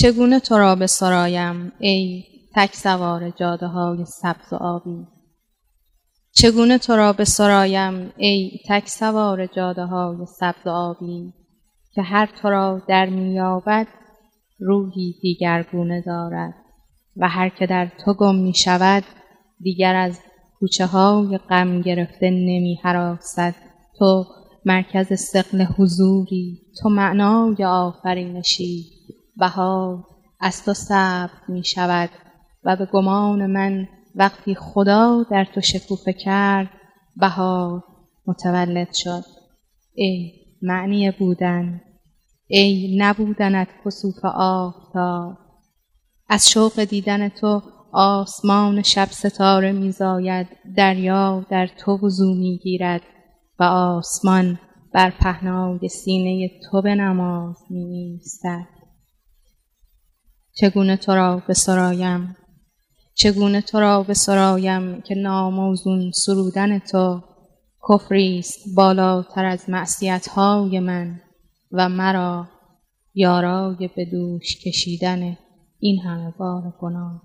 چگونه تو را بسرایم ای تک سوار جاده های سبز و آبی؟ چگونه تو را بسرایم ای تک سوار جاده های سبز و آبی که هر تو را در مییابد روحی دیگرگونه دارد و هر که در تو گم می شود دیگر از کوچه های غم گرفته نمی حراسد تو مرکز سقل حضوری تو معنای آفرینشی. بهار از تو صبر می شود و به گمان من وقتی خدا در تو شکوفه کرد بهار متولد شد. ای معنی بودن ای نبودنت کسوف آفتاب. از شوق دیدن تو آسمان شب ستاره میزاید دریا در تو وضو می‌گیرد و آسمان بر پهنای سینه تو به نماز می چگونه تو را بسرایم چگونه تو را بسرایم که ناموزون سرودن تو کفری است بالاتر از معصیت های من و مرا یارای به دوش کشیدن این همه بار گناه